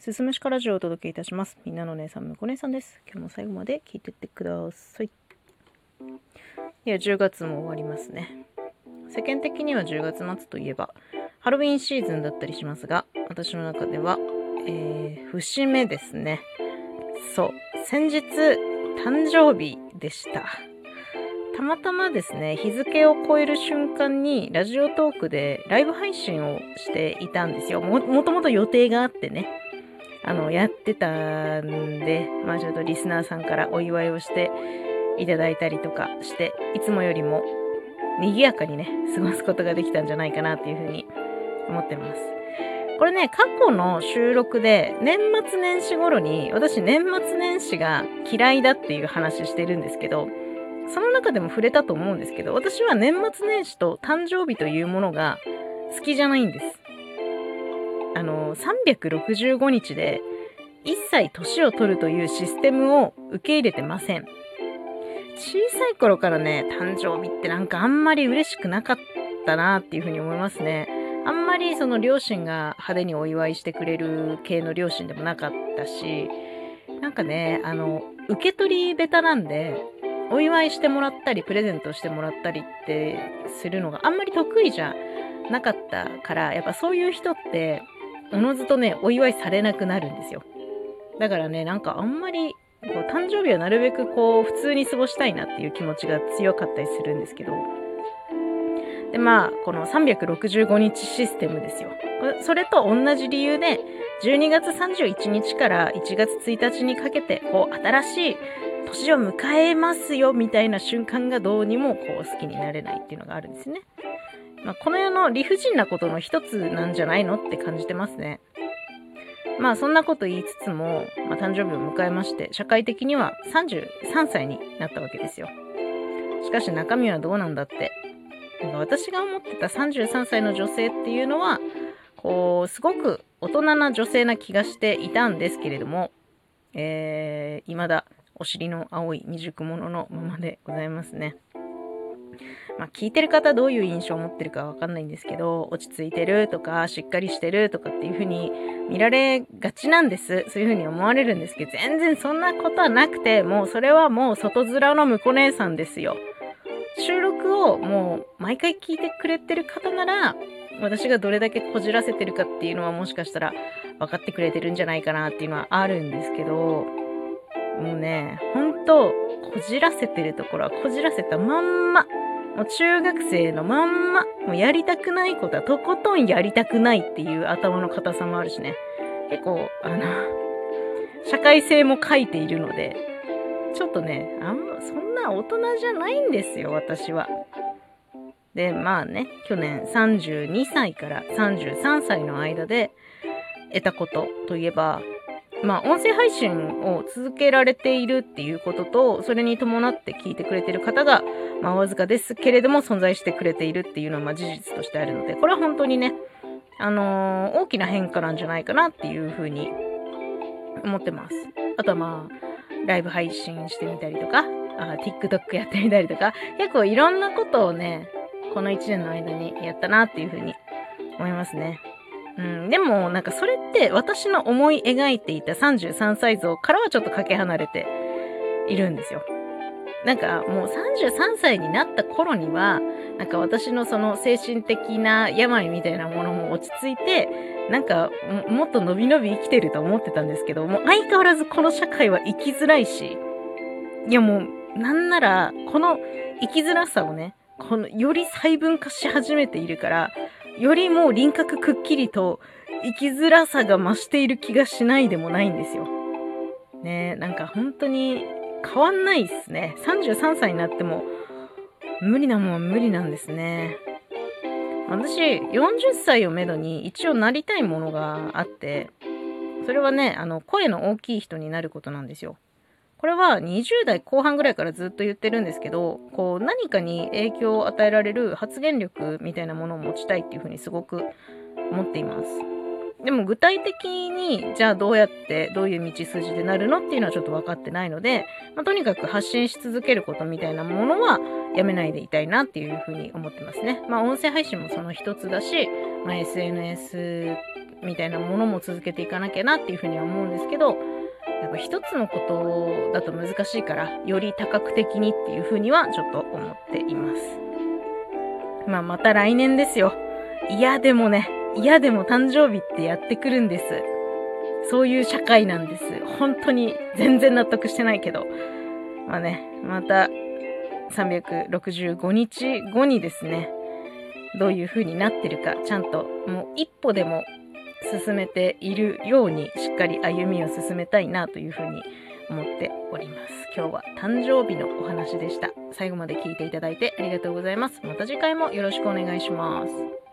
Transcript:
すすむしかラジオをお届けいたします。みんなの姉さん、むこ姉さんです。今日も最後まで聞いてってください。いや、10月も終わりますね。世間的には10月末といえば、ハロウィンシーズンだったりしますが、私の中では、えー、節目ですね。そう、先日、誕生日でした。たまたまですね、日付を超える瞬間にラジオトークでライブ配信をしていたんですよ。も、もともと予定があってね。あの、やってたんで、まあちょっとリスナーさんからお祝いをしていただいたりとかして、いつもよりも賑やかにね、過ごすことができたんじゃないかなっていうふうに思ってます。これね、過去の収録で年末年始頃に私年末年始が嫌いだっていう話してるんですけど、その中でも触れたと思うんですけど、私は年末年始と誕生日というものが好きじゃないんです。あの、365日で一切年を取るというシステムを受け入れてません。小さい頃からね、誕生日ってなんかあんまり嬉しくなかったなっていうふうに思いますね。あんまりその両親が派手にお祝いしてくれる系の両親でもなかったし、なんかね、あの、受け取りベタなんで、お祝いしてもらったり、プレゼントしてもらったりってするのがあんまり得意じゃなかったから、やっぱそういう人って、おのずとね、お祝いされなくなるんですよ。だからね、なんかあんまり、こう誕生日はなるべくこう、普通に過ごしたいなっていう気持ちが強かったりするんですけど、で、まあ、この365日システムですよ。それと同じ理由で、12月31日から1月1日にかけて、こう、新しい年を迎えますよ、みたいな瞬間がどうにもこう、好きになれないっていうのがあるんですね。まあ、この世の理不尽なことの一つなんじゃないのって感じてますね。まあ、そんなこと言いつつも、まあ、誕生日を迎えまして、社会的には33歳になったわけですよ。しかし中身はどうなんだって。なんか私が思ってた33歳の女性っていうのは、こう、すごく大人な女性な気がしていたんですけれども、えー、未だお尻の青い未熟者のままでございますね。まあ、聞いてる方どういう印象を持ってるかわかんないんですけど、落ち着いてるとか、しっかりしてるとかっていう風に見られがちなんです。そういう風に思われるんですけど、全然そんなことはなくて、もうそれはもう外面の婿姉さんですよ。収録をもう毎回聞いてくれてる方なら、私がどれだけこじらせてるかっていうのはもしかしたら分かってくれてるんじゃないかなっていうのはあるんですけど、もうね、ほんと、こじらせてるところはこじらせたまんま、もう中学生のまんま、もうやりたくないことはとことんやりたくないっていう頭の硬さもあるしね。結構、あの、社会性も書いているので、ちょっとね、あんま、そんな大人じゃないんですよ、私は。で、まあね、去年32歳から33歳の間で得たことといえば、まあ、音声配信を続けられているっていうことと、それに伴って聞いてくれてる方が、まあ、わずかですけれども存在してくれているっていうのは、まあ、事実としてあるので、これは本当にね、あのー大きな変化なんじゃないかなっていうふうに思ってます。あとはまあ、ライブ配信してみたりとか、あ TikTok やってみたりとか、結構いろんなことをね、この1年の間にやったなっていうふうに思いますね。うん、でもなんかそれって私の思い描いていた33歳像からはちょっとかけ離れているんですよ。なんかもう33歳になった頃には、なんか私のその精神的な病みたいなものも落ち着いて、なんかもっと伸び伸び生きてると思ってたんですけど、もう相変わらずこの社会は生きづらいし、いやもうなんならこの生きづらさをね、このより細分化し始めているから、よりも輪郭くっきりと生きづらさが増している気がしないでもないんですよ。ねえ、なんか本当に変わんないっすね。33歳になっても無理なもんは無理なんですね。私、40歳をめどに一応なりたいものがあって、それはね、あの、声の大きい人になることなんですよ。これは20代後半ぐらいからずっと言ってるんですけど、こう何かに影響を与えられる発言力みたいなものを持ちたいっていうふうにすごく思っています。でも具体的にじゃあどうやってどういう道筋でなるのっていうのはちょっと分かってないので、まあ、とにかく発信し続けることみたいなものはやめないでいたいなっていうふうに思ってますね。まあ音声配信もその一つだし、まあ、SNS みたいなものも続けていかなきゃなっていうふうには思うんですけど、やっぱ一つのことだと難しいから、より多角的にっていうふうにはちょっと思っています。まあまた来年ですよ。嫌でもね、嫌でも誕生日ってやってくるんです。そういう社会なんです。本当に全然納得してないけど。まあね、また365日後にですね、どういう風になってるか、ちゃんともう一歩でも進めているように、しっかり歩みを進めたいなという風に思っております。今日は誕生日のお話でした。最後まで聞いていただいてありがとうございます。また次回もよろしくお願いします。